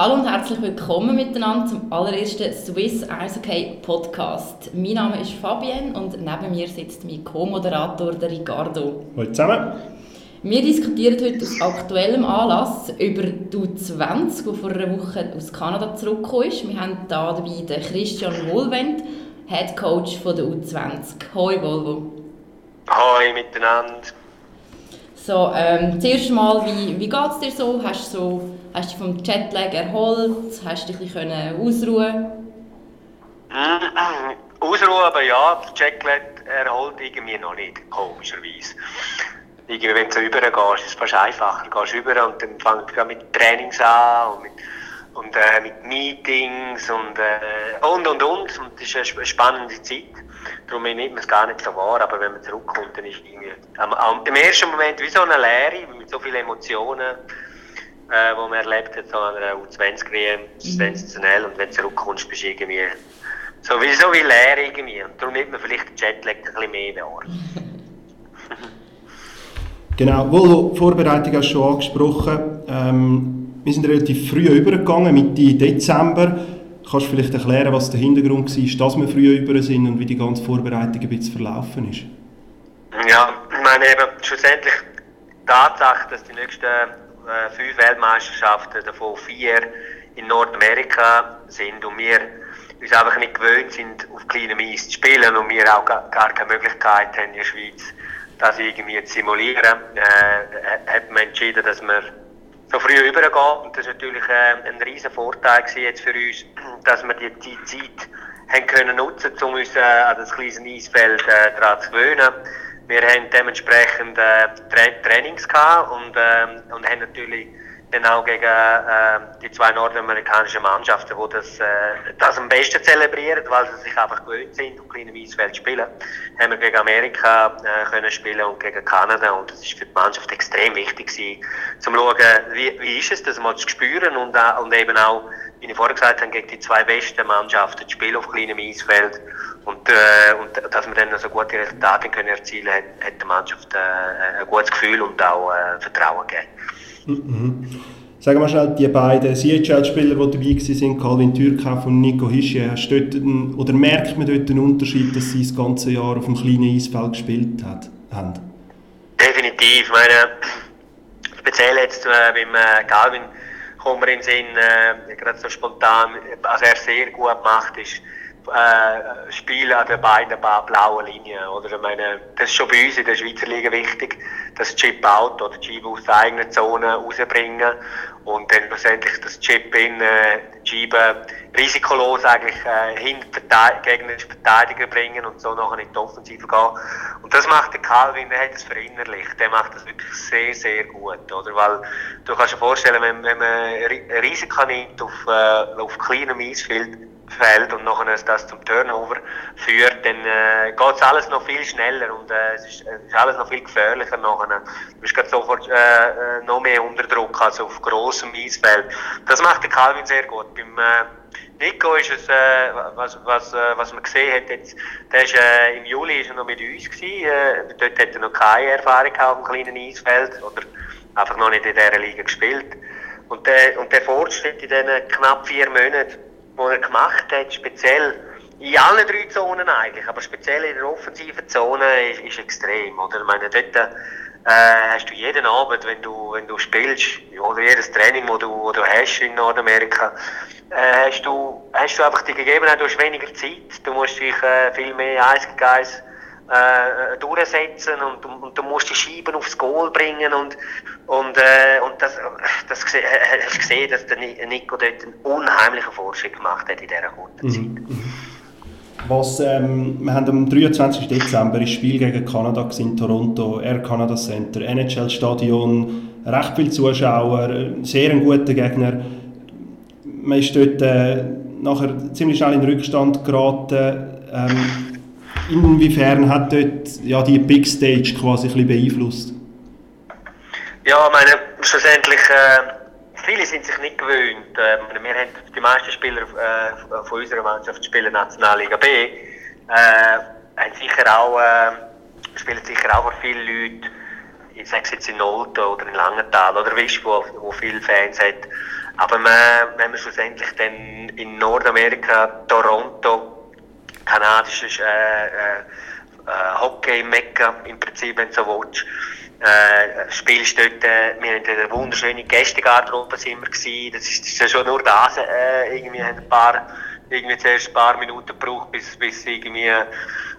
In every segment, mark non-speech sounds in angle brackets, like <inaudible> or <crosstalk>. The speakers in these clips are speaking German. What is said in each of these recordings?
Hallo und herzlich willkommen miteinander zum allerersten Swiss Eishockey Podcast. Mein Name ist Fabienne und neben mir sitzt mein Co-Moderator Ricardo. Hallo zusammen. Wir diskutieren heute aus aktuellem Anlass über die U20, die vor einer Woche aus Kanada zurückgekommen ist. Wir haben hier dabei den Christian Wohlwend, Head Coach der U20. Hoi Volvo. Hoi miteinander. So, ähm, zuerst mal, wie, wie geht es dir so? Hast du so, hast dich vom Jetlag erholt? Hast du dich ein bisschen ausruhen Ausruhen, aber ja, Jetlag erholt irgendwie noch nicht, komischerweise. Irgendwie, wenn du so rübergehst, ist es fast einfacher. Du gehst rüber und dann fängt es mit Trainings an und mit, und, äh, mit Meetings und, äh, und, und, und. Und das ist eine spannende Zeit. Darum nimmt man es gar nicht so wahr, aber wenn man zurückkommt, dann ist irgendwie am, am, im ersten Moment wie so eine Leere, mit so vielen Emotionen, äh, die man erlebt hat, so an einer U20-WM, das ist mhm. sensationell und wenn du zurückkommst, bist du irgendwie so wie, leer irgendwie und darum nimmt man vielleicht den Jetlag ein bisschen mehr wahr. <laughs> genau, wohl Vorbereitung hast du schon angesprochen. Ähm, wir sind relativ früh übergegangen, Mitte Dezember. Kannst du vielleicht erklären, was der Hintergrund war, dass wir früher über sind und wie die ganze Vorbereitung ein bisschen verlaufen ist? Ja, ich meine eben, schlussendlich die Tatsache, dass die nächsten äh, fünf Weltmeisterschaften, davon vier in Nordamerika sind und wir uns einfach nicht gewöhnt sind, auf kleinem Eis zu spielen und wir auch gar, keine Möglichkeit haben in der Schweiz, das irgendwie zu simulieren, äh, hat man entschieden, dass wir so früh übergehen. Und das war natürlich äh, ein riesen Vorteil jetzt für uns, <clears throat> dass wir die, die Zeit haben können nutzen, um uns äh, an das kleine Eisfeld äh, daran zu gewöhnen. Wir haben dementsprechend äh, Tra Trainings gehabt und, äh, und haben natürlich auch gegen äh, die zwei nordamerikanischen Mannschaften, die das, äh, das am besten zelebrieren, weil sie sich einfach gewöhnt sind, auf kleinem Eisfeld zu spielen, haben wir gegen Amerika äh, können spielen und gegen Kanada und das ist für die Mannschaft extrem wichtig gewesen, zum schauen, wie, wie ist es, das mal zu spüren und, äh, und eben auch, wie ich vorher gesagt habe, gegen die zwei besten Mannschaften zu spielen auf kleinem Eisfeld und, äh, und dass wir dann so gute Resultate können erzielen können, hat, hat der Mannschaft äh, ein gutes Gefühl und auch äh, Vertrauen gegeben. Mhm. Sagen wir schnell, die beiden CHL-Spieler, die dabei waren, Calvin Türkhoff und Nico Hische, hast dort einen, oder merkt man dort einen Unterschied, dass sie das ganze Jahr auf dem kleinen Eisfeld gespielt hat, haben? Definitiv. Meine, speziell jetzt äh, beim äh, Calvin kommen wir in den Sinn, äh, gerade so spontan, was er sehr gut macht, ist äh, Spiel an den beiden blauen Linien. Oder ich meine, das ist schon bei uns in der Schweizer Liga wichtig, das Chip-Out oder Chip aus der eigenen Zone rausbringen und dann schlussendlich das Chip in äh, Schieben risikolos eigentlich äh, hinter gegnerische Verteidiger bringen und so nachher in die Offensive gehen. Und das macht der Calvin, der hat das verinnerlicht, der macht das wirklich sehr, sehr gut, oder? Weil du kannst dir vorstellen, wenn, wenn man Risiko nimmt auf, äh, auf kleinem Eisfeld, Feld und nachher das zum Turnover führt, dann äh, geht es alles noch viel schneller und äh, es, ist, es ist alles noch viel gefährlicher nachher. Du bist gerade sofort äh, äh, noch mehr unter Druck als auf grossem Eisfeld. Das macht der Calvin sehr gut. Beim äh, Nico ist es, äh, was, was, äh, was man gesehen hat, jetzt, der ist, äh, im Juli ist er noch mit uns gewesen, äh, dort hat er noch keine Erfahrung auf dem kleinen Eisfeld oder einfach noch nicht in dieser Liga gespielt. Und der, und der Fortschritt in diesen knapp vier Monaten, die er gemacht hat, speziell in allen drei Zonen eigentlich, aber speziell in der offensiven Zone ist, ist extrem. Oder? Ich meine, dort äh, hast du jeden Abend, wenn du, wenn du spielst, oder jedes Training, das du, wo du hast in Nordamerika, äh, hast, du, hast du einfach die Gegebenheit, du hast weniger Zeit, du musst dich äh, viel mehr eins gegen äh, durchsetzen und, und, du musst die Scheiben aufs Goal bringen und, und, äh, und das, das äh, hast du gesehen, dass der Nico dort einen unheimlichen Fortschritt gemacht hat in dieser kurzen mhm. Zeit. Mhm. Was, ähm, wir haben am 23. Dezember ein Spiel gegen Kanada in Toronto, Air Canada Center, NHL-Stadion, recht viele Zuschauer, sehr ein guter Gegner. Man ist dort äh, nachher ziemlich schnell in den Rückstand geraten. Ähm, Inwiefern hat dort ja, die Big Stage quasi ein beeinflusst? Ja, meine, schlussendlich, äh, viele sind sich nicht gewöhnt. Äh, wir haben die meisten Spieler äh, von unserer Mannschaft spielen Nationalliga B. Äh, sicher auch, äh, spielen sicher auch vor vielen Leuten, ich sage jetzt in Nolte oder in Langenthal oder Wisch, wo, wo viele Fans hat, Aber man, wenn man schlussendlich dann in Nordamerika, Toronto, kanadisches äh, äh, äh Hockey-Mekka im Prinzip, wenn du so willst, äh, spielst dort, äh, wir hatten eine wunderschöne Gästegarderobe sind wir gewesen. Das ist, das ist ja schon nur das, äh, irgendwie haben ein paar, irgendwie zuerst ein paar Minuten gebraucht, bis, bis irgendwie,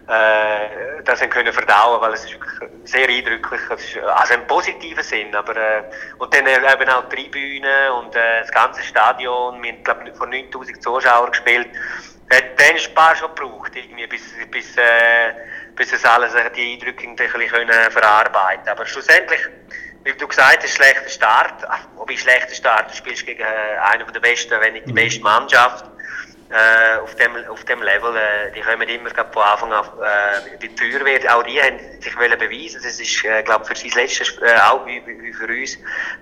äh, das haben können verdauen, weil es ist wirklich sehr eindrücklich, ist, also im positiven Sinn, aber, äh, und dann eben auch die Tribüne und äh, das ganze Stadion, wir haben, glaube ich, von 9000 Zuschauern gespielt, hat dann ein paar schon gebraucht, irgendwie, bis, bis, äh, bis es alles die Eindrücke ein bisschen verarbeiten. Aber schlussendlich, wie du gesagt hast, schlechter Start, wobei schlechter Start, du spielst gegen äh, einen der besten, wenn nicht die mhm. beste Mannschaft, äh, auf, dem, auf dem Level, äh, die kommen immer von Anfang an äh, die Tür wird. Auch die haben sich beweisen. Das ist, äh, glaube für sie das letzte, äh, auch wie, wie für uns,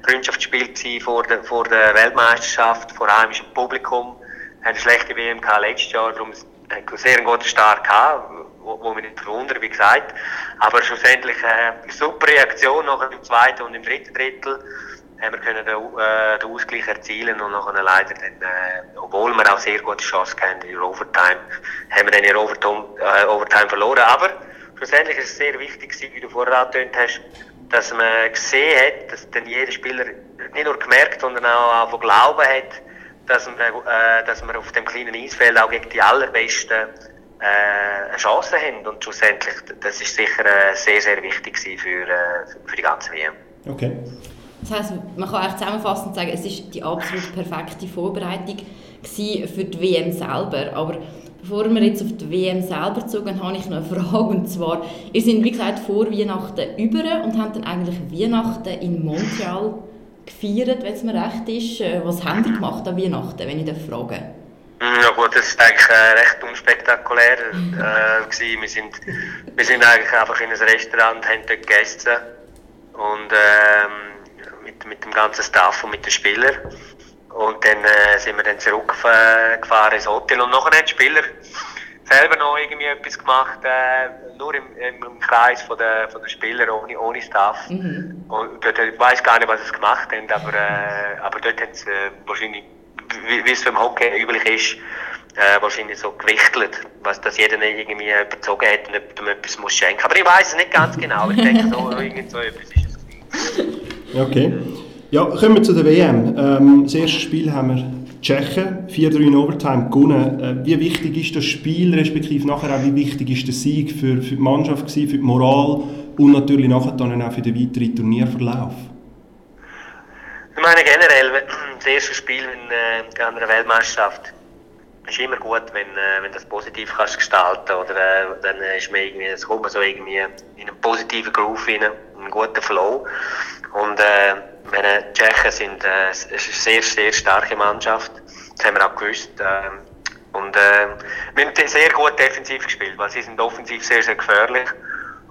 Freundschaftsspiel vor der, vor der Weltmeisterschaft, vor heimischem Publikum. Haben eine schlechte WM gehabt letztes Jahr, darum einen sehr guten Start gehabt wo, wo mich nicht verwundert, wie gesagt. Aber schlussendlich äh, super Reaktion nachher im zweiten und im dritten Drittel haben wir können den, äh, den Ausgleich erzielen und nachher leider dann, äh, obwohl wir auch sehr gute Chancen hatten in Overtime, haben wir dann in Overtime, äh, Overtime verloren. Aber schlussendlich ist es sehr wichtig, wie du vorher angetönt hast, dass man gesehen hat, dass dann jeder Spieler nicht nur gemerkt, sondern auch, von Glauben hat, dass man, äh, dass man auf dem kleinen Eisfeld auch gegen die allerbesten äh, eine Chance haben. Und schlussendlich, das ist sicher äh, sehr, sehr wichtig für, äh, für die ganze WM. Okay. Das heisst, man kann eigentlich zusammenfassend sagen, es ist die absolut perfekte Vorbereitung für die WM selber. Aber bevor wir jetzt auf die WM selber zogen, habe ich noch eine Frage. Und zwar, ihr seid, wie gesagt, vor Weihnachten über und habt dann eigentlich Weihnachten in Montreal gefeiert, wenn es mir recht ist. Äh, was habt ihr gemacht an Weihnachten, wenn ich fragen darf? Mm, ja gut, das war eigentlich äh, recht unspektakulär. Äh, wir, sind, wir sind eigentlich einfach in ein Restaurant, haben dort gegessen und äh, mit, mit dem ganzen Staff und mit den Spielern. Und dann äh, sind wir dann zurückgefahren ins Hotel und nachher haben die Spieler selber noch irgendwie etwas gemacht, äh, nur im, im, Kreis von der, von der Spieler, ohne, ohne Staff. Mhm. Und dort, ich weiß gar nicht, was sie gemacht haben, aber, äh, aber dort haben sie äh, wahrscheinlich wie es beim Hockey üblich ist, äh, wahrscheinlich so gewichtelt, was das jeder irgendwie überzogen hat und jemandem etwas muss schenken. Aber ich weiß es nicht ganz genau. Ich denke, so, <laughs> irgend so etwas ist es. Okay. Ja, kommen wir zu der WM. Ähm, das erste Spiel haben wir Tschechen, 4-3 in Overtime gewonnen. Äh, wie wichtig ist das Spiel, respektive nachher auch wie wichtig ist der Sieg für, für die Mannschaft, gewesen, für die Moral und natürlich nachher dann auch für den weiteren Turnierverlauf? Ich meine generell, das erste Spiel in, äh, einer Weltmeisterschaft ist immer gut, wenn, äh, wenn das positiv kannst gestalten oder äh, dann ist man irgendwie, kommt man so irgendwie in einen positiven Groove rein, einen guten Flow. Und äh, meine äh, Tschechen sind äh, eine sehr, sehr starke Mannschaft, das haben wir auch gewusst äh, und äh, wir haben sehr gut defensiv gespielt, weil sie sind offensiv sehr, sehr gefährlich.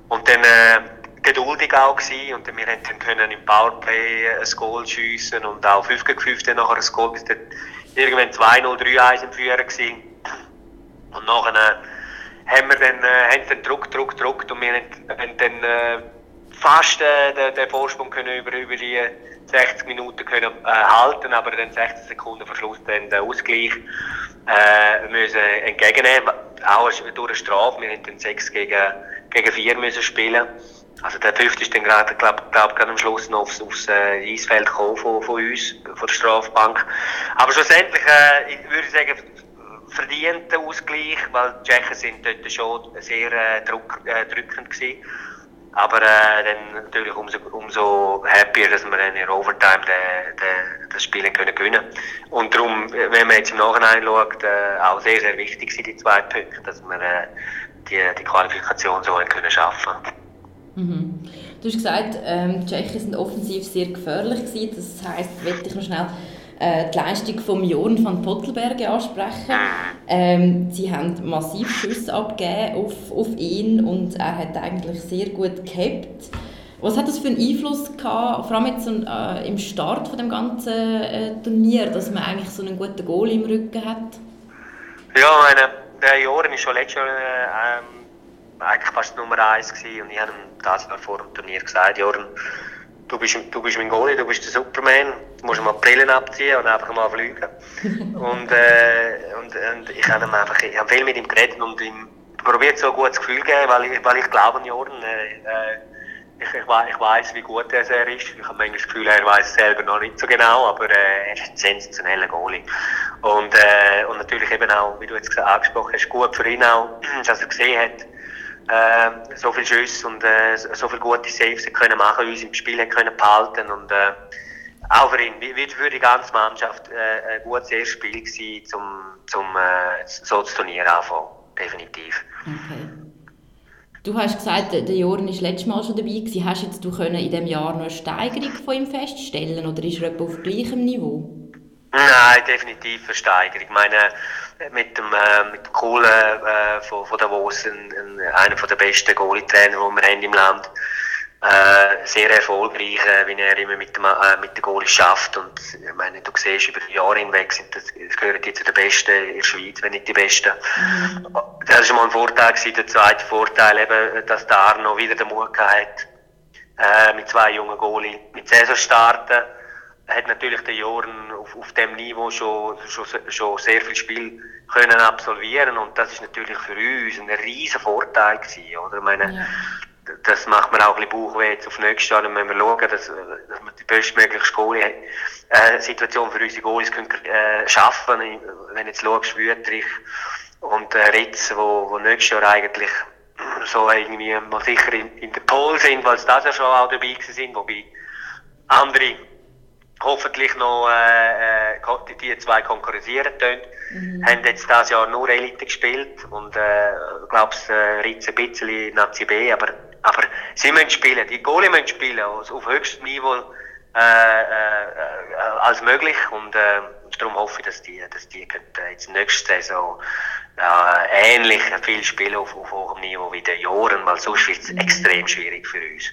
Und dann äh, geduldig auch gewesen. Und wir haben dann können im Powerplay ein Goal schiessen und auch 5 gegen 5 dann nachher ein Goal, bis dann irgendwann 2-0, 3-1 im Führer gewesen. Und nachher äh, haben wir dann, äh, haben dann Druck, Druck, Druck. Und wir haben dann äh, fast äh, den, den Vorsprung können über, über die 60 Minuten können, äh, halten, aber dann 60 Sekunden vor Schluss dann den Ausgleich äh, müssen entgegennehmen, auch durch eine Strafe. Wir dann 6 gegen, gegen 4 müssen spielen also der fünfte ist dann gerade, glaub, glaub, gerade am Schluss noch aufs, aufs äh, Eisfeld gekommen von, von uns, von der Strafbank. Aber schlussendlich, äh, ich würde sagen, verdienter Ausgleich, weil die Tschechen sind dort schon sehr äh, druck, äh, drückend gewesen. Aber äh, dann natürlich umso, umso happier, dass wir dann in Overtime de, de, das Spiel können gewinnen Und darum, wenn man jetzt im Nachhinein schaut, äh, auch sehr, sehr wichtig sind die zwei Punkte, dass wir äh, die, die Qualifikation so können schaffen. Mhm. Du hast gesagt, ähm, die Tschechen sind offensiv sehr gefährlich gewesen. Das heisst, ich noch schnell äh, die Leistung von Jorn van Pottelberge ansprechen. Ähm, sie haben massiv Schüsse abgegeben auf, auf ihn und er hat eigentlich sehr gut gehabt. Was hat das für einen Einfluss gehabt, vor allem jetzt äh, im Start von dem ganzen äh, Turnier, dass man eigentlich so einen guten Goal im Rücken hat? Ja, meine, der Joren ist schon letztes Jahr äh, eigentlich fast Nummer eins und ich habe ihm das Jahr vor dem Turnier gesagt, Jorn, du bist, du bist mein Goalie, du bist der Superman, du musst mal die Brillen abziehen und einfach mal fliegen. <laughs> und, äh, und, und ich habe einfach, ich habe viel mit ihm geredet und ihm probiert so ein gutes Gefühl zu geben, weil ich, weil ich glaube an Jordan. Äh, äh, ich, ich, ich weiß, wie gut er ist. Ich habe manchmal das Gefühl, er weiß es selber noch nicht so genau, aber äh, er ist ein sensationeller Goalie. Und, äh, und natürlich eben auch, wie du jetzt angesprochen hast, gut für ihn auch, <clears throat> dass er gesehen hat, äh, so viele Schüsse und äh, so viele gute Saves können machen, uns im Spiel können behalten und äh, auch für ihn, wie für die ganze Mannschaft, äh, ein gutes erstes Spiel gewesen, zum, zum äh, so das Turnier anfangen, definitiv. Okay. Du hast gesagt, der Joren war letztes Mal schon dabei gewesen. Hast jetzt du können in diesem Jahr noch eine Steigerung von ihm feststellen oder ist er etwa auf gleichem Niveau? Nein, definitiv eine Steigerung. Ich meine, mit dem, äh, mit dem Kohlen äh, von, von Davos, ein, ein, einer der besten Goalie-Trainer, die wir haben im Land äh, sehr erfolgreich, äh, wie er immer mit, dem, äh, mit den Goalies schafft. Und ich meine, du siehst, über die Jahre hinweg sind das, das gehören die zu den Besten in der Schweiz, wenn nicht die Besten. Mhm. Das war mal ein Vorteil gewesen. Der zweite Vorteil eben, dass der Arno wieder den Mut hat, äh, mit zwei jungen Goalies mit Saison starten. Hat natürlich der Jorn auf, auf dem Niveau schon, schon, schon sehr viel Spiel können absolvieren und das ist natürlich für uns ein riesen Vorteil gewesen, oder? Ich meine, ja das macht mir auch ein bisschen Bauchweh jetzt auf nächstes Jahr. Müssen wir schauen, dass, dass wir die bestmögliche Goalie-Situation äh, für unsere Goalies können, äh, schaffen Wenn jetzt schaust, Wüterich und äh, Ritz, wo, wo nächstes Jahr eigentlich so irgendwie mal sicher in, in der Pole sind, weil sie das ja schon auch dabei sind, wobei andere hoffentlich noch äh, äh die zwei konkurrenzieren können. Mhm. Haben jetzt dieses Jahr nur Elite gespielt und äh, glaub's äh, Ritz ein bisschen Nazi B, aber aber sie müssen spielen, die Goalie müssen spielen, also auf höchstem Niveau äh, äh, als möglich. Und äh, darum hoffe ich, dass die, dass die können jetzt nächste Saison äh, ähnlich viel spielen auf, auf hohem Niveau wie der Jahren, weil sonst wird es mhm. extrem schwierig für uns.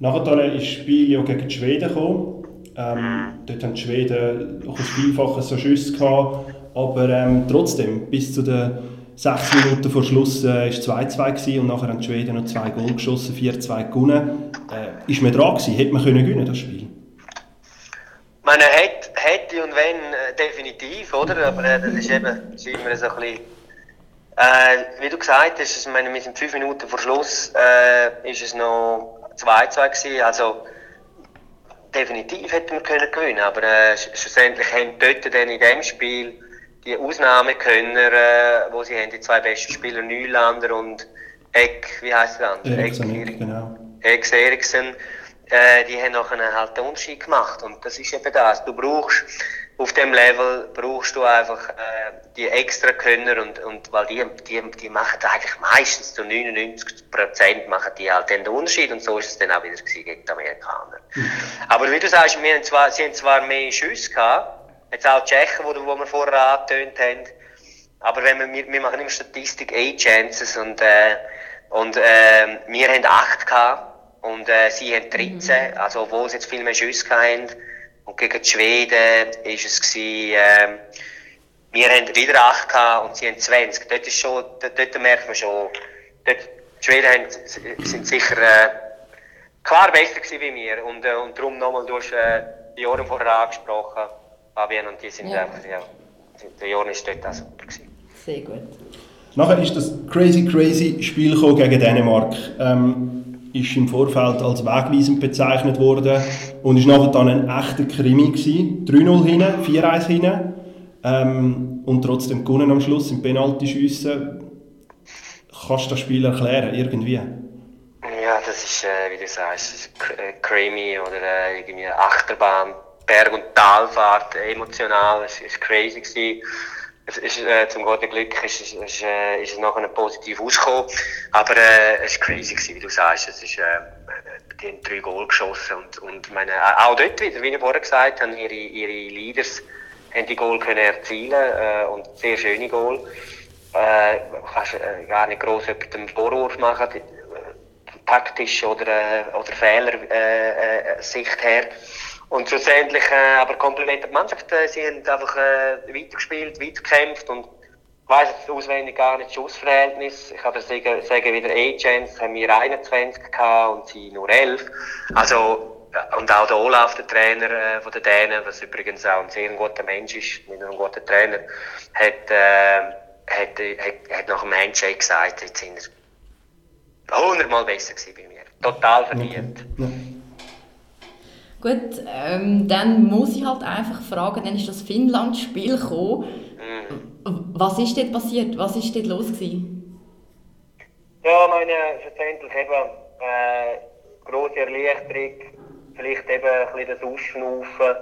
Nachher ist das Spiel ja gegen die Schweden gekommen. Ähm, mhm. Dort haben die Schweden noch ein Vielfaches so Schüsse gehabt, aber ähm, trotzdem bis zu der Sechs Minuten vor Schluss war äh, es 2-2 und nachher haben die Schweden noch zwei Goal geschossen, 4-2 gewonnen. Äh, ist man dran gewesen? Hätte man können gewinnen das Spiel? Man hätte, hätte und wenn, äh, definitiv, oder? Aber äh, das ist eben ist immer so ein bisschen... Äh, wie du gesagt hast, ich meine, wir sind fünf Minuten vor Schluss, äh, ist es noch 2-2 gewesen, also definitiv hätten wir können gewinnen, aber äh, schlussendlich haben dort dann in dem Spiel die Ausnahmekönner, äh, wo sie haben, die zwei besten Spieler, Nylander und Eck, wie heißt der andere? Eriksen, Eck, genau. Ex Eriksen, äh, die haben nachher halt den Unterschied gemacht und das ist eben das. Du brauchst auf dem Level brauchst du einfach äh, die extra Könner und, und weil die, die, die machen eigentlich meistens zu 99 Prozent machen die halt den Unterschied und so ist es dann auch wieder gegen die Amerikaner. Mhm. Aber wie du sagst, wir haben zwar, sie haben zwar mehr Schüsse gehabt, Jetzt auch die Tschechen, wo, wo wir vorher angetönt haben. Aber wenn wir, wir, wir machen immer Statistik, 8 Chances und, äh, und äh, wir haben 8 gehabt und äh, sie haben 13, mhm. also obwohl sie jetzt viel mehr Schüsse haben. Und gegen die Schweden ist es gewesen, äh, wir haben wieder 8 gehabt und sie haben 20. Dort, ist schon, dort, dort merkt man schon, dort, die Schweden haben, sind sicher äh, klar besser gewesen wie wir. Und, äh, und darum nochmal, du hast äh, die Jahre vorher angesprochen. Fabian und die sind ja. einfach, ja, der Jon ist dort auch super gewesen. Sehr gut. Nachher ist das crazy, crazy Spiel gegen Dänemark. Ähm, ist im Vorfeld als wegweisend bezeichnet worden und ist nachher dann ein echter Krimi gewesen. 3-0 hinten, 4-1 hinten ähm, und trotzdem gewonnen am Schluss im Penaltyschiessen. Kannst du das Spiel erklären, irgendwie? Ja, das ist, äh, wie du sagst, Creamy oder äh, irgendwie Achterbahn Berg- und Talfahrt emotional. Es war crazy. Gewesen. Es ist, äh, zum guten Glück ist, ist, ist, äh, ist es nachher positiv ausgekommen. Aber äh, es war crazy, gewesen, wie du sagst. Es ist, äh, die haben drei Goal geschossen. Und, und meine, auch dort wieder, wie ich vorher gesagt habe, ihre, ihre Leaders haben die Goal können erzielen äh, und sehr schöne Goal. Äh, kannst äh, gar nicht gross jemandem Vorwurf machen, taktisch oder, äh, oder Fehler äh, äh, Sicht her. Und schlussendlich, äh, aber komplementiert die Mannschaft, äh, sie haben einfach äh, weitergespielt, weitergekämpft und, ich weiss jetzt auswendig gar nicht das Schussverhältnis. Ich kann dir sagen, sagen wieder A-Chance haben wir 21 gehabt und sie nur 11. Also, und auch der Olaf, der Trainer äh, von den Dänen, was übrigens auch ein sehr guter Mensch ist, nicht nur ein guter Trainer, hat, äh, hat, hat, hat nach dem Handshake gesagt, jetzt sind sie hundertmal besser gewesen bei mir. Total verdient. Okay. Ja. Gut, ähm, dann muss ich halt einfach fragen, dann ist das Finnland-Spiel gekommen. Mhm. Was ist dort passiert? Was ist dort los gewesen? Ja, meine, schlussendlich eben äh, grosse Erleichterung, vielleicht eben ein bisschen das Ausschnaufen.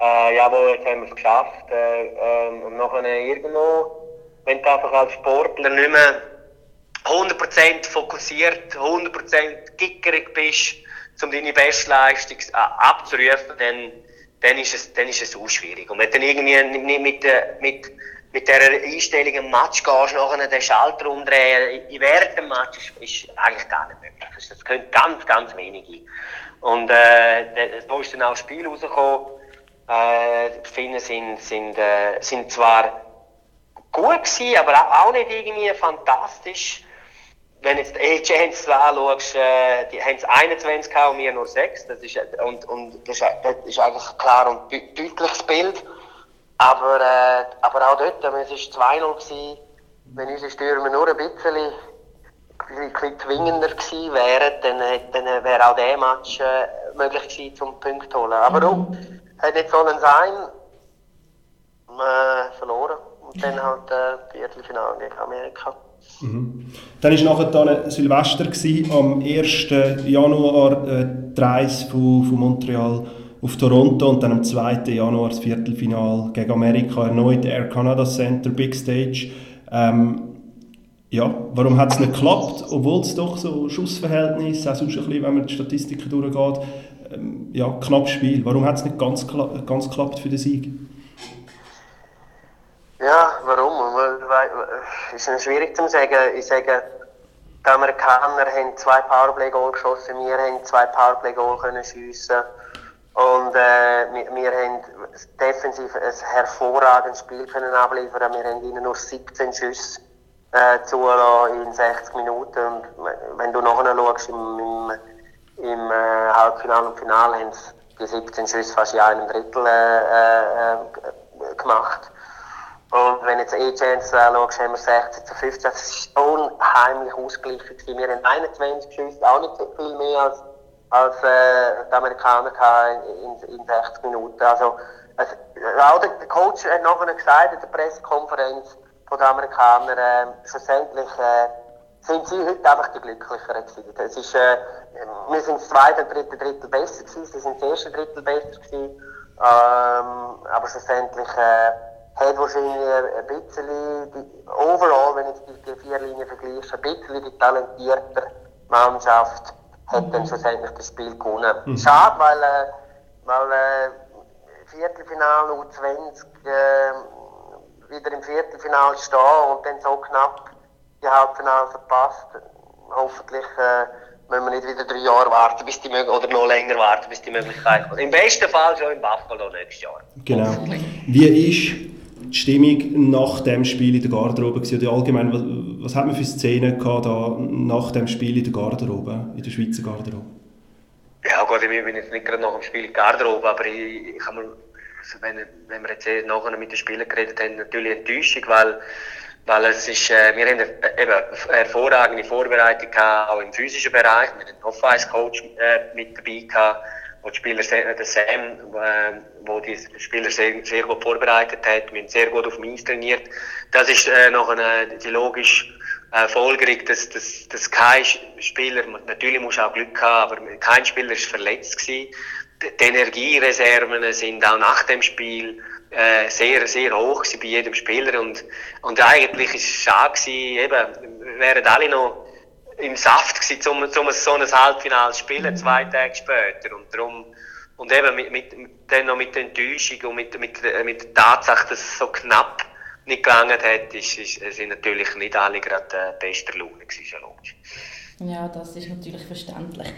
Äh, jawohl, jetzt haben wir es geschafft. Äh, äh, und nachher irgendwo, wenn du einfach als Sportler nicht mehr 100% fokussiert, 100% gickerig bist, um deine Bestleistung äh, abzurufen, dann, dann, ist es, dann ist es auch schwierig. Und wenn du dann irgendwie nicht mit, mit, mit dieser Einstellung im Match gehst, nachher den Schalter umdrehen, während dem Match, ist, ist eigentlich gar nicht möglich. Das können ganz, ganz wenige. Und äh, da ist dann auch das Spiel rausgekommen. Äh, die Finnen sind, sind, äh, sind zwar gut gewesen, aber auch nicht irgendwie fantastisch wenn jetzt die Agents anschaust, äh, die haben es 21 gehabt und wir nur 6. Das ist, und, und das, ist, das ist eigentlich klar und deutliches Bild. Aber, äh, aber auch dort, wenn es 2-0 gewesen, wenn unsere Stürmer nur ein bisschen, ein bisschen zwingender gewesen wären, dann, dann wäre auch dieser Match äh, möglich gewesen, zum Punkt zu holen. Aber mhm. um, hat nicht sollen sein, äh, verloren. Und dann <laughs> halt äh, Viertelfinale gegen Amerika. Mhm. Dann war nachher Silvester gewesen, am 1. Januar äh, die Reise von, von Montreal auf Toronto und dann am 2. Januar das Viertelfinal gegen Amerika erneut Air Canada Center Big Stage. Ähm, ja, warum hat es nicht geklappt, obwohl es doch so Schussverhältnisse, auch sonst ein bisschen, wenn man die Statistiken durchgeht, ähm, ja, knapp Spiel. Warum hat es nicht ganz, ganz geklappt für den Sieg? Ja, warum? Es ist schwierig zu sagen. Ich sage, die Amerikaner haben zwei Powerplay-Goal geschossen, wir haben zwei Powerplay-Goal schiessen. Und äh, wir, wir haben defensiv ein hervorragendes Spiel können abliefern. Wir haben ihnen nur 17 Schüsse äh, zulassen in 60 Minuten. Und wenn du nachher schaust, im, im, im äh, Halbfinale und Finale haben sie die 17 Schüsse fast in einem Drittel äh, äh, gemacht. Und wenn jetzt E-Chance anschaust, haben wir 16 zu 15. Das war unheimlich ausgeglichen. Wir haben 21 geschossen, auch nicht so viel mehr als, als äh, die Amerikaner in, in 60 Minuten. Also, also, auch der Coach hat nachher gesagt in der Pressekonferenz von den Amerikanern, äh, schlussendlich äh, sind sie heute einfach die Glücklicheren gewesen. Das ist, äh, wir sind das zweite und dritte Drittel besser gewesen, sie sind das erste Drittel besser gewesen. Ähm, aber schlussendlich äh, hat wahrscheinlich ein bisschen, die, overall, wenn ich die, die vier Linien vergleiche, ein bisschen die talentierte Mannschaft hat dann schlussendlich das Spiel gewonnen. Mhm. Schade, weil, äh, weil äh, Viertelfinale U20 äh, wieder im Viertelfinale stehen und dann so knapp die Halbfinale verpasst. Hoffentlich äh, müssen wir nicht wieder drei Jahre warten, bis die oder noch länger warten, bis die Möglichkeit kommt. Im besten Fall schon in Buffalo nächstes Jahr. Genau. Wie ist die Stimmung nach dem Spiel in der Garderobe gewesen? Oder allgemein, was, was hat man für Szenen gehabt da nach dem Spiel in der Garderobe, in der Schweizer Garderobe? Ja gut, ich bin jetzt nicht gerade nach dem Spiel in der Garderobe, aber ich, ich mir, also wenn, wenn wir jetzt nachher mit den Spielern geredet haben, natürlich Enttäuschung, weil weil es ist, äh, wir haben eben hervorragende Vorbereitung gehabt, auch im physischen Bereich. Wir hatten einen Off-Ice-Coach äh, mit dabei gehabt wo die Spieler, der Sam, äh, wo die Spieler sehr, sehr gut vorbereitet hat, wir haben sehr gut auf Eis trainiert. Das ist äh, noch eine, die logisch äh, Folgerung, dass, dass, dass kein Spieler, natürlich muss auch Glück haben, aber kein Spieler ist verletzt gewesen. Die Energiereserven sind auch nach dem Spiel äh, sehr, sehr hoch bei jedem Spieler und, und eigentlich ist es schade gewesen, eben, wären alle noch im Saft gewesen, um, um so ein Halbfinale zu spielen, zwei Tage später. Und darum, und eben mit, mit, dann noch mit der Enttäuschung und mit, mit, mit der Tatsache, dass es so knapp nicht gelangt hat, ist, ist, sind natürlich nicht alle gerade äh, bester Laune gewesen, logisch. Ja, das ist natürlich verständlich.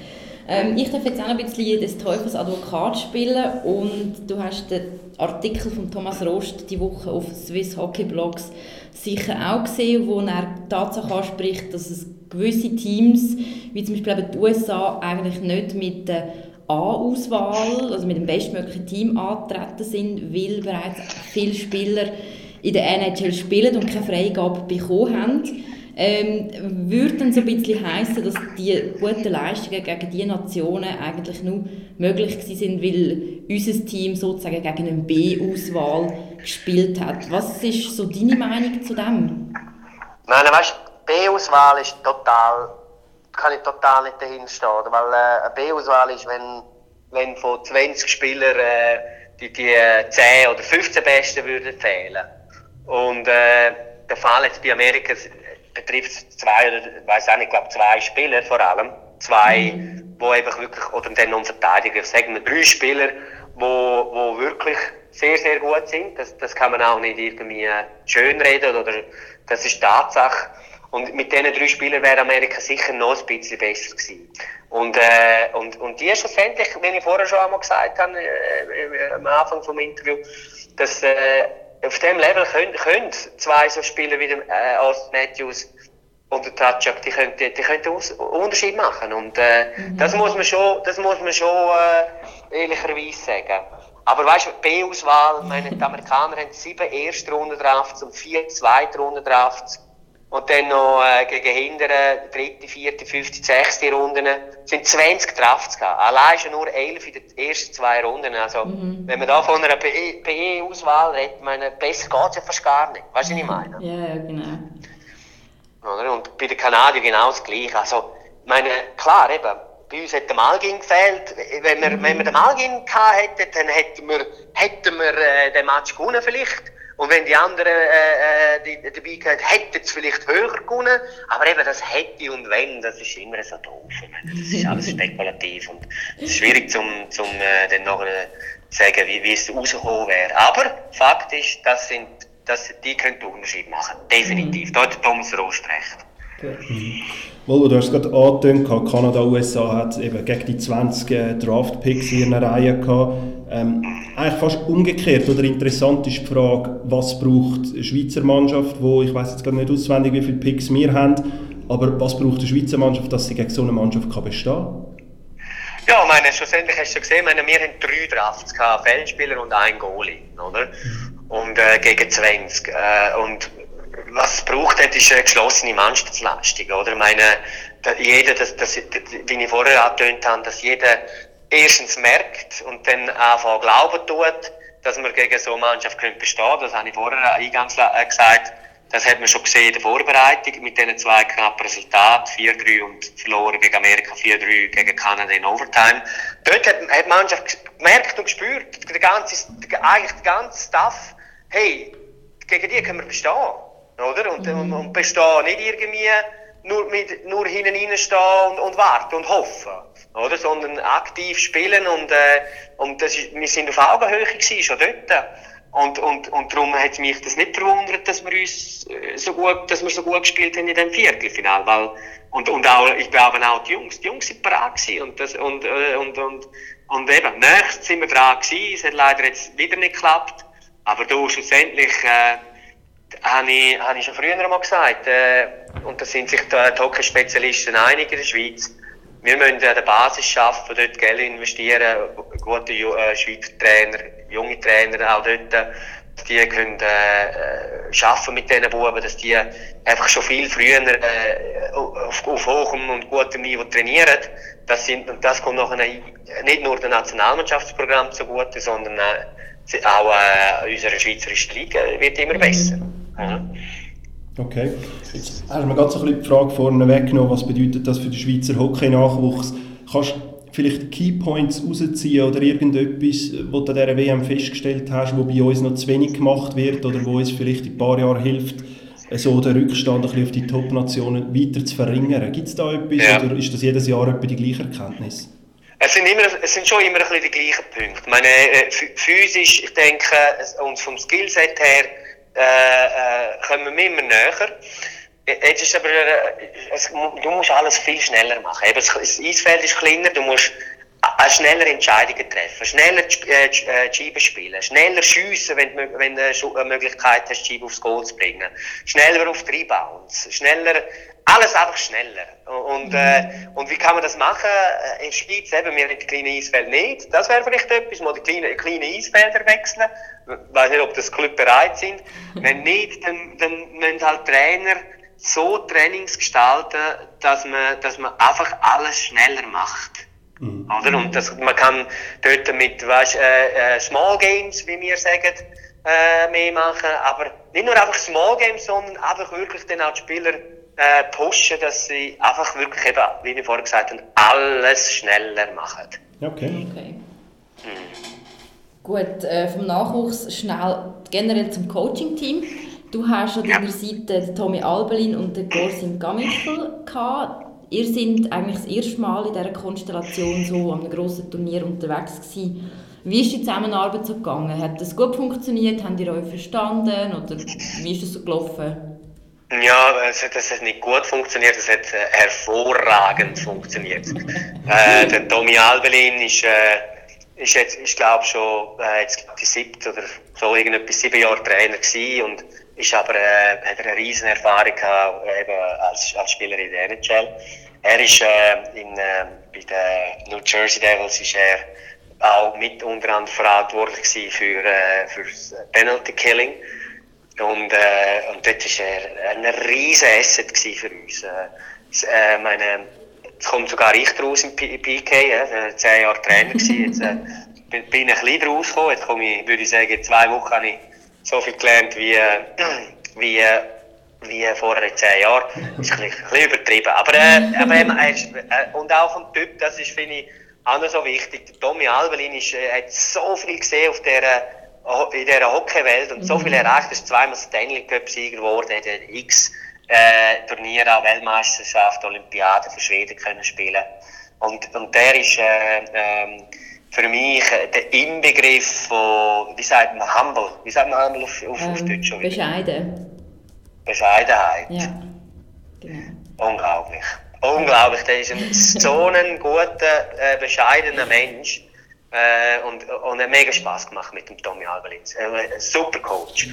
Ähm, ich darf jetzt auch noch ein bisschen des Teufels Advokat spielen und du hast den Artikel von Thomas Rost die Woche auf Swiss Hockey Blogs sicher auch gesehen, wo er die Tatsache anspricht, dass es gewisse Teams, wie zum Beispiel die USA, eigentlich nicht mit der A-Auswahl, also mit dem bestmöglichen Team antreten sind, weil bereits viele Spieler in der NHL spielen und keine Freigabe bekommen haben. Ähm, würde dann so ein bisschen heissen, dass die guten Leistungen gegen diese Nationen eigentlich nur möglich sind, weil unser Team sozusagen gegen eine B-Auswahl gespielt hat. Was ist so deine Meinung zu dem? Nein, weißt B-Auswahl ist total, kann ich total nicht dahinter weil äh, eine B-Auswahl ist, wenn, wenn von 20 Spielern äh, die, die 10 oder 15 Besten würden fehlen. Und äh, der Fall jetzt bei Amerika betrifft zwei oder weiß auch nicht, glaube zwei Spieler vor allem, zwei, mhm. wo eben wirklich oder dann noch Verteidiger, sagen wir drei Spieler, wo, wo wirklich sehr sehr gut sind. Das, das kann man auch nicht irgendwie schönreden oder das ist Tatsache. Und mit diesen drei Spielern wäre Amerika sicher noch ein bisschen besser gewesen. Und, äh, und, und die schlussendlich, wie ich vorher schon einmal gesagt habe, äh, am Anfang vom Interview, dass äh, auf dem Level können, können zwei so Spieler wie der, äh, Austin Matthews und der Tatschak, die können, die, die können einen Unterschied machen. Und äh, mhm. das muss man schon, das muss man schon äh, ehrlicherweise sagen. Aber weißt du, B-Auswahl, die Amerikaner haben sieben Erstrunden-Drafts und vier Zweitrunden-Drafts und dann noch äh, gegen hinteren, dritte, vierte, fünfte, sechste Runden sind 20 Drafts gehabt. Allein schon nur 11 in den ersten zwei Runden. Also, mhm. wenn man da von einer PE-Auswahl redet, meine, besser geht's ja fast gar nicht. Weißt du, was ich meine? Ja, ja, genau. Oder? Und bei den Kanadiern genau das Gleiche. Also, meine, klar, eben, bei uns hat der Malgin gefehlt. Wenn wir, mhm. wenn wir den Malgin gehabt hätten, dann hätten wir, hätten wir äh, den Match gewonnen vielleicht. Und wenn die anderen äh, äh, die, dabei gehabt hätten es vielleicht höher gewonnen. Aber eben das hätte und wenn, das ist immer so doof. Das ist alles <laughs> spekulativ und es ist schwierig zum, zum äh, dann nachher sagen, wie, wie es rausgekommen wäre. Aber Fakt ist, das sind, das, die können den Unterschied machen. Definitiv. Mhm. Da hat Thomas Rost recht. Mhm. Volvo, du hast es gerade angetönt, Kanada, USA hat eben gegen die 20 äh, Draft-Picks in einer Reihe gehabt. Ähm, eigentlich fast umgekehrt, oder interessant ist die Frage, was braucht eine Schweizer Mannschaft, wo ich weiß jetzt gar nicht auswendig, wie viele Picks wir haben, aber was braucht eine Schweizer Mannschaft, dass sie gegen so eine Mannschaft kann bestehen kann? Ja, meine, schlussendlich hast du gesehen, meine, wir haben drei Drafts gehabt, Feldspieler und ein Goalie, oder? Mhm. Und äh, gegen 20. Äh, und was es braucht hat, ist eine geschlossene Mannschaftsleistung, oder? Ich meine, jeder, das, das, wie ich vorher angetönt habe, dass jeder erstens merkt und dann einfach glauben tut, dass man gegen so eine Mannschaft könnte bestehen. Das habe ich vorher eingangs äh, gesagt. Das hat man schon gesehen in der Vorbereitung mit diesen zwei knappen Resultaten, 4-3 und verloren gegen Amerika 4-3 gegen Kanada in Overtime. Dort hat, hat die Mannschaft gemerkt und gespürt, der ganze, eigentlich der ganze Staff, hey, gegen die können wir bestehen. Oder? Und, mhm. und bestehen nicht irgendwie nur, mit, nur hinten reinstehen und, und warten und hoffen. Oder? Sondern aktiv spielen und, äh, und das ist, wir sind auf Augenhöhe gewesen, schon dort. Und, und, und darum hat mich das nicht verwundert, dass wir uns äh, so gut, dass wir so gut gespielt haben in dem Viertelfinale, weil, und, und auch, ich glaube auch die Jungs, die Jungs sind bereit gewesen und das, und, äh, und, und, und eben, nächstes sind wir dran gewesen, es hat leider jetzt wieder nicht geklappt, aber du schlussendlich, äh, habe ich, habe ich schon früher einmal gesagt, äh, und da sind sich die Hockey-Spezialisten einig in der Schweiz, wir müssen an der Basis schaffen, dort Geld investieren, gute äh, Schweizer Trainer, junge Trainer auch dort, die können äh, schaffen mit diesen Buben, dass die einfach schon viel früher äh, auf, auf hohem und gutem Niveau trainieren. Das, sind, und das kommt nachher nicht nur dem Nationalmannschaftsprogramm zugute, sondern äh, auch äh, unserer Schweizerischen Liga wird immer besser. Mhm. Okay. Jetzt hast du mir ganz ein bisschen die Frage vorne weggenommen, was bedeutet das für den Schweizer Hockey-Nachwuchs? Kannst du vielleicht Keypoints rausziehen oder irgendetwas, was du an dieser WM festgestellt hast, wo bei uns noch zu wenig gemacht wird oder wo uns vielleicht in ein paar Jahren hilft, so den Rückstand ein bisschen auf die Top-Nationen weiter zu verringern? Gibt es da etwas ja. oder ist das jedes Jahr etwa die gleiche Erkenntnis? Es sind, immer, es sind schon immer ein bisschen die gleichen Punkte. Ich meine, äh, physisch, ich denke, und vom Skillset her, äh, kommen wir immer näher. Jetzt ist aber, es, du musst alles viel schneller machen. Eben, das Eisfeld ist kleiner, du musst schneller Entscheidungen treffen, schneller äh, äh, Scheiben spielen, schneller schiessen, wenn du wenn du eine Möglichkeit hast, die Scheibe aufs Goal zu bringen, schneller auf die Rebounds, schneller, alles einfach schneller. Und, äh, und wie kann man das machen? In der Schweiz eben, wir haben die kleinen Eisfelder nicht. Das wäre vielleicht etwas, mal die kleinen, kleinen Eisfelder wechseln. Ich weiß nicht, ob das Club bereit sind. <laughs> Wenn nicht, dann, dann müssen halt Trainer so Trainings gestalten, dass man, dass man einfach alles schneller macht. Mhm. Oder? Und das, man kann dort mit weißt, äh, äh, Small Games, wie wir sagen, äh, mehr machen. Aber nicht nur einfach Small Games, sondern einfach wirklich dann auch die Spieler äh, pushen, dass sie einfach wirklich eben, wie ich vorher gesagt habe, alles schneller machen. Okay. okay. Mhm. Gut, äh, vom Nachwuchs schnell generell zum Coaching-Team. Du hast an deiner Seite Tommy Albelin und den Gorsin Gamichel gehabt. Ihr seid eigentlich das erste Mal in dieser Konstellation so an einem grossen Turnier unterwegs gewesen. Wie ist die Zusammenarbeit so gegangen? Hat das gut funktioniert? Habt ihr euch verstanden? Oder wie ist das so gelaufen? Ja, es hat, das hat nicht gut funktioniert, es hat äh, hervorragend funktioniert. äh, der Tommy Albelin ist, äh, ist jetzt, ich glaube schon, äh, jetzt die siebte oder so irgendetwas sieben Jahre Trainer gewesen und ist aber, äh, hat eine riesen Erfahrung gehabt, äh, eben als, als Spieler in der NHL. Er ist äh, in, äh, bei den New Jersey Devils ist er auch mit unter anderem verantwortlich für, äh, für das Penalty Killing. Und, äh, und dort war er ein riesen Asset für uns. Äh, äh, meine, jetzt kommt sogar ich raus im PK, äh, zehn Jahre Trainer gewesen. Jetzt äh, <laughs> bin, bin ich ein bisschen rausgekommen. Jetzt komme ich, würde ich sagen, in zwei Wochen habe ich so viel gelernt wie, wie, wie vorher in zehn Jahren. Das ist ein bisschen, ein bisschen übertrieben. Aber, äh, aber äh, und auch vom Typ, das ist, finde ich, auch noch so wichtig. Der Tommy Albelin ist, äh, hat so viel gesehen auf dieser, in dieser Hockeywelt und so viel erreicht. Er ist zweimal Stanley Cup-Sieger geworden, hat x äh, Turniere, auch Weltmeisterschaft, Olympiade für Schweden können spielen. Und, und der ist, äh, ähm, für mich äh, der Inbegriff von, wie sagt man, humble, wie sagt man humble auf, auf, ähm, auf Deutsch? Schon bescheiden. Bescheidenheit. Ja, genau. Unglaublich. Unglaublich, der ist ein, so ein guter, äh, bescheidener Mensch. Äh, und, und hat mega Spass gemacht mit dem Tommy Albelins. Äh, ein super Coach.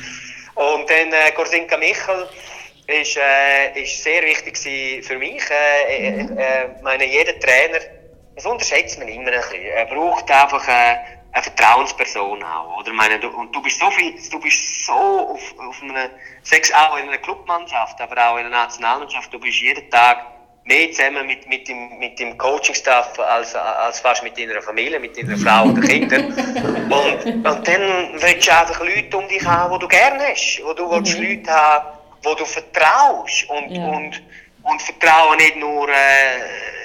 Und dann äh, Gorsinka Michel ist, äh, ist sehr wichtig für mich. Äh, meine, jeder Trainer das unterschätzt man immer ein bisschen. Er braucht einfach eine, eine Vertrauensperson auch, oder? meine, du, und du bist so viel, du bist so auf, auf einer, sechs auch in einer Clubmannschaft, aber auch in einer Nationalmannschaft, du bist jeden Tag mehr zusammen mit, mit dem, mit dem Coaching-Staff als, als fast mit deiner Familie, mit deiner Frau oder Kindern. Und, und dann willst du einfach Leute um dich haben, die du gerne hast, wo du mhm. willst Leute haben, wo du vertraust und, ja. und, und Vertrauen nicht nur, äh,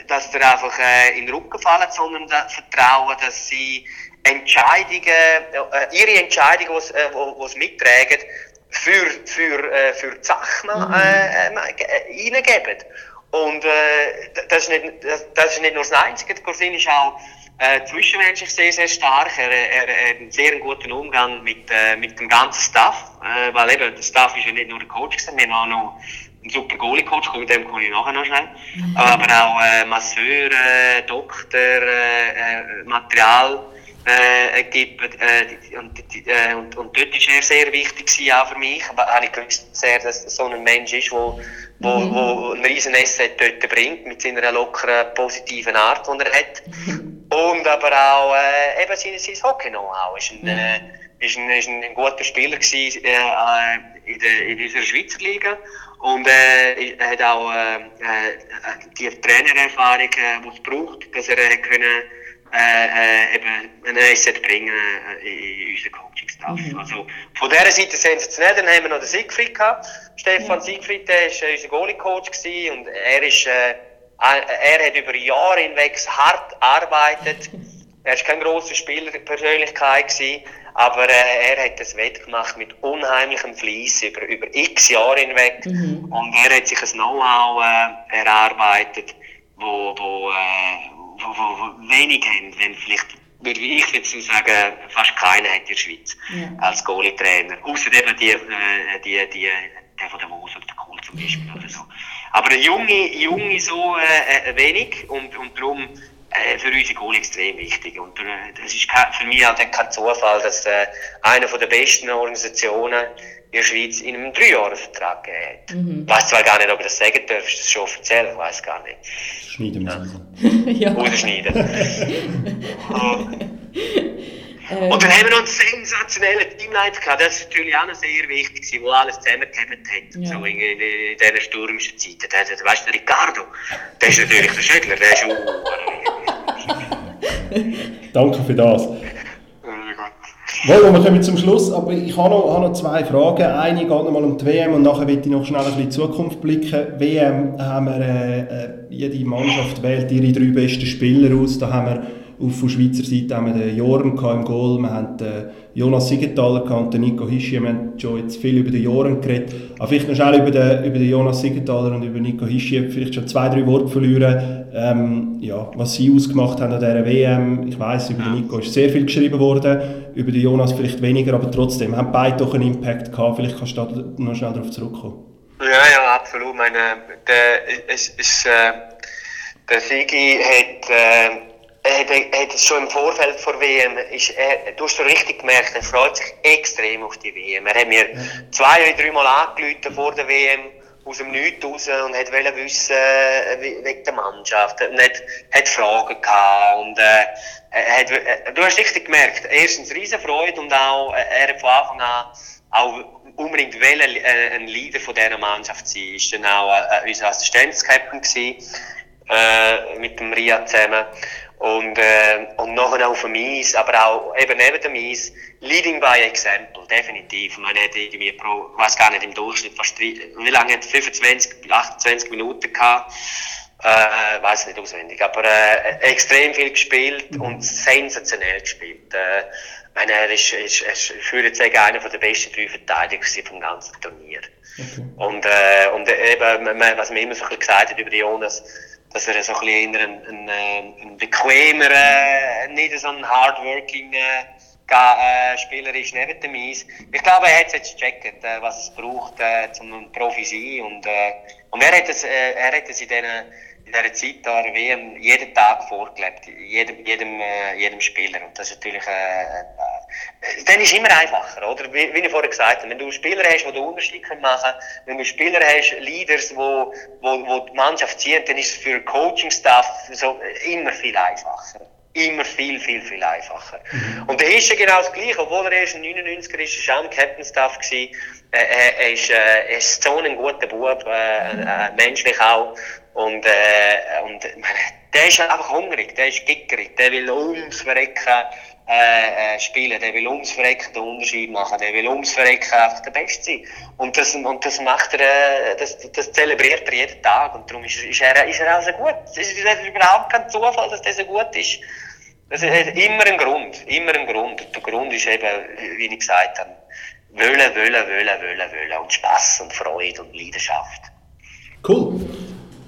dass dir einfach äh, in den Rücken fallen, sondern das Vertrauen, dass sie Entscheidungen, äh, ihre Entscheidungen, die äh, sie mittragen, für, für, äh, für die Sache mhm. äh, äh, reingeben. Und äh, das, ist nicht, das, das ist nicht nur das Einzige. Corsin ist auch äh, zwischenmenschlich sehr, sehr stark. Er, er, er hat einen sehr guten Umgang mit, äh, mit dem ganzen Staff. Äh, weil eben, der Staff ist ja nicht nur der Coach, gewesen, wir haben auch noch ein super Goalie-Coach, mit dem komme ich nachher noch schnell. Mhm. Aber auch äh, Masseur, äh, Doktor, äh, äh Material äh, gibt. Äh, und, äh, und, und dort war er sehr wichtig auch für mich. Aber habe ich gewusst, sehr, dass so ein Mensch ist, wo, wo, mhm. wo ein riesen Asset dort bringt, mit seiner lockeren, positiven Art, die er hat. Und aber auch äh, eben sein, sein Hockey-Know-how. Ist ein, äh, ist ein, ist ein, guter Spieler gewesen, äh, in, der, in unserer Schweizer Liga. Und äh, er hat auch äh, äh, die Trainererfahrung, äh, die es braucht, dass er äh, können, äh, äh, eben ein Asset bringen äh, in, in unseren Coaching-Staff. Mhm. Also, von dieser Seite sensationell. Dann haben wir noch den Siegfried gehabt. Stefan mhm. Siegfried, der war äh, unser Goalie-Coach und er ist, äh, er hat über Jahre hinweg hart gearbeitet. <laughs> Er war keine grosse Spielerpersönlichkeit, gewesen, aber äh, er hat das wettgemacht mit unheimlichem Fleiss über, über x Jahre hinweg. Mhm. Und er hat sich ein Know-how äh, erarbeitet, wo, wo, äh, wo, wo, wenig haben, wenn vielleicht würde ich jetzt sagen, fast keiner hat in der Schweiz ja. als Goalie-Trainer. Außer eben die, äh, die, die, der von der Wos oder der Kohl zum Beispiel oder so. Aber junge, junge so äh, äh, wenig und, und darum äh, für unsere Goal extrem wichtig. Und äh, das ist für mich halt kein Zufall, dass äh, einer der besten Organisationen in der Schweiz in einem Dreijahresvertrag gegeben hat. Mhm. Ich weiß zwar gar nicht, ob ich das sagen darf, ist das schon offiziell? Ich weiß gar nicht. Schneiden wir es <laughs> ja. Rausschneiden. <laughs> Ähm. Und dann haben wir noch einen sensationellen Teamleiter gehabt. Das ist natürlich auch noch sehr wichtig, wo alles zusammengeklebt hat. Ja. So in, in, in diesen stürmischen Zeiten. Der, der, weißt du, Ricardo, der ist natürlich der Schödler, der ist Danke für das. Wohl, wir kommen zum Schluss, aber ich habe noch, habe noch zwei Fragen. Eine geht noch mal um die WM und nachher möchte ich noch schnell ein bisschen in die Zukunft blicken. WM haben wir, äh, äh, jede Mannschaft wählt ihre drei besten Spieler aus. Da haben wir auf der Schweizer Seite haben wir den Joran im Goal, wir haben den Jonas Siegenthaler und den Nico Hischi. Wir haben schon jetzt viel über den Joran geredet. Aber vielleicht noch schnell über den, über den Jonas Siegenthaler und über Nico Hischi vielleicht schon zwei, drei Worte verlieren, ähm, ja, was sie ausgemacht haben an dieser WM. Ich weiss, über den Nico ist sehr viel geschrieben worden, über den Jonas vielleicht weniger, aber trotzdem haben beide doch einen Impact gehabt. Vielleicht kannst du da noch schnell darauf zurückkommen. Ja, ja, absolut. Meine, der, es, es, äh, der Sigi hat... Äh, hat, hat schon im Vorfeld vor WM, ist, er, du hast richtig gemerkt, er freut sich extrem auf die WM. Er hat mir zwei oder dreimal angerufen vor der WM, aus dem Nichts raus und hat wollte wissen, wegen der Mannschaft. Und hat, hat Fragen gehabt und, äh, er hat, äh, du hast richtig gemerkt, erstens riesen Freude und auch, äh, er hat von Anfang an auch unbedingt wollen, äh, ein Leader von dieser Mannschaft sein. Ist dann auch äh, unser Assistenzkapitän gewesen, äh, mit dem Ria zusammen. Und, äh, und nachher auf dem Eis, aber auch eben neben dem Eis, leading by example, definitiv. Man hat irgendwie pro, ich weiß gar nicht, im Durchschnitt fast, wie lange hat 25, 28 Minuten gehabt? Äh, weiß nicht auswendig, aber äh, extrem viel gespielt und sensationell gespielt. Äh, ich meine, er ist, ist, ist ich würde sagen, einer der besten drei Verteidiger vom ganzen Turnier. Okay. Und, äh, und eben, was man immer so ein bisschen gesagt hat über Jonas, dass er so ein bisschen ein, ein, ein bequemer, nicht so ein hardworking äh, äh, Spieler ist neben dem Eis. Ich glaube, er hat es jetzt gecheckt, was es braucht, äh, um Profi zu sein. Und, äh, und er hat es, er hat es in diesen dieser Zeit da der WM jeden Tag vorgelebt, jedem, jedem, äh, jedem Spieler. Und das ist natürlich, äh, äh, dann ist es immer einfacher, oder? Wie, wie ich vorher gesagt habe, wenn du Spieler hast, die den Unterschied machen können, wenn du Spieler hast, Leaders, wo, wo, wo die Mannschaft ziehen, dann ist es für Coaching-Staff so immer viel einfacher immer viel, viel, viel einfacher. Mhm. Und der ist ja genau das Gleiche, obwohl er erst 99er ist, ist auch Captain Staff gewesen. Äh, er, er, ist, äh, er ist so ein guter Bub, äh, äh, menschlich auch. Und, äh, und meine, der ist einfach hungrig, der ist gickerig, der will ums Verrecken äh, äh, spielen, der will ums Verrecken den Unterschied machen, der will ums Verrecken einfach der Beste sein. Und das, und das macht er, äh, das, das zelebriert er jeden Tag und darum ist, ist, er, ist er auch so gut. Es ist, ist überhaupt kein Zufall, dass der so gut ist. Das ist immer ein Grund, immer ein Grund. Und der Grund ist eben, wie ich gesagt habe, wollen, wollen, wollen, wollen, wollen und Spass und Freude und Leidenschaft. Cool.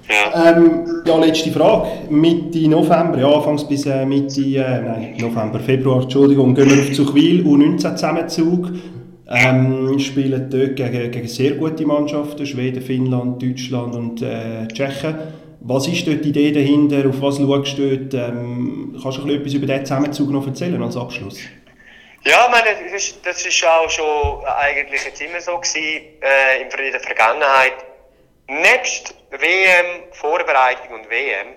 Ja. Ähm, ja, letzte Frage. Mitte November, ja, anfangs bis äh, Mitte, äh, nein, November, Februar, Entschuldigung, gehen wir auf Zuchwil, U19-Zusammenzug. Ähm, spielen dort gegen, gegen sehr gute Mannschaften, Schweden, Finnland, Deutschland und äh, Tschechien. Was ist dort die Idee dahinter? Auf was schaust du dort? Ähm, kannst du etwas über diesen Zusammenzug noch erzählen als Abschluss? Ja, meine, das, ist, auch schon eigentlich jetzt immer so gewesen, äh, in der Vergangenheit. Nebst WM, Vorbereitung und WM,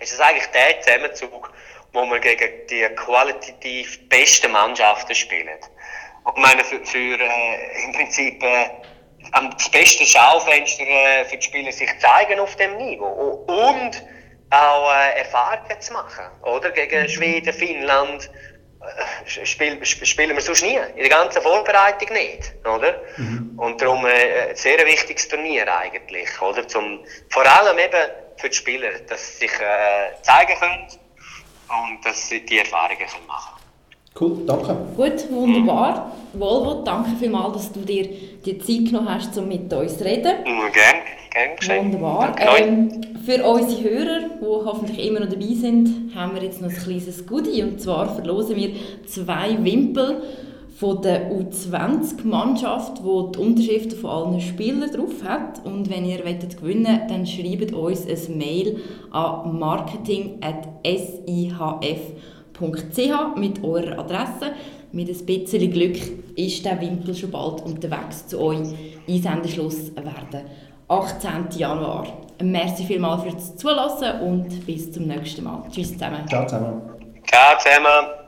ist es eigentlich der Zusammenzug, wo man gegen die qualitativ besten Mannschaften spielt. Und ich meine, für, für äh, im Prinzip äh, das beste Schaufenster äh, für die Spieler sich zeigen auf dem Niveau und auch äh, Erfahrungen zu machen, oder? Gegen Schweden, Finnland, äh, spiel, spielen wir sonst nie. In der ganzen Vorbereitung nicht, oder? Mhm. Und darum äh, ein sehr wichtiges Turnier eigentlich, oder? Zum, vor allem eben für die Spieler, dass sie sich äh, zeigen können und dass sie die Erfahrungen können machen Cool, danke. Gut, wunderbar. Mhm. Volvo, danke vielmals, dass du dir die Zeit genommen hast, um mit uns zu reden. Mhm, gerne. Gern Wunderbar. Ähm, für unsere Hörer, die hoffentlich immer noch dabei sind, haben wir jetzt noch ein kleines Goodie. Und zwar verlosen wir zwei Wimpel von der U20-Mannschaft, wo die Unterschriften von allen Spielern drauf hat. Und wenn ihr wollt gewinnen wollt, dann schreibt uns ein Mail an marketing.sihf.ch mit eurer Adresse. Mit ein bisschen Glück ist der Wimpel schon bald unterwegs zu euch. Einsendeschluss werden 18. Januar. Merci vielmals fürs Zulassen und bis zum nächsten Mal. Tschüss zusammen. Ciao zusammen. Ciao zusammen.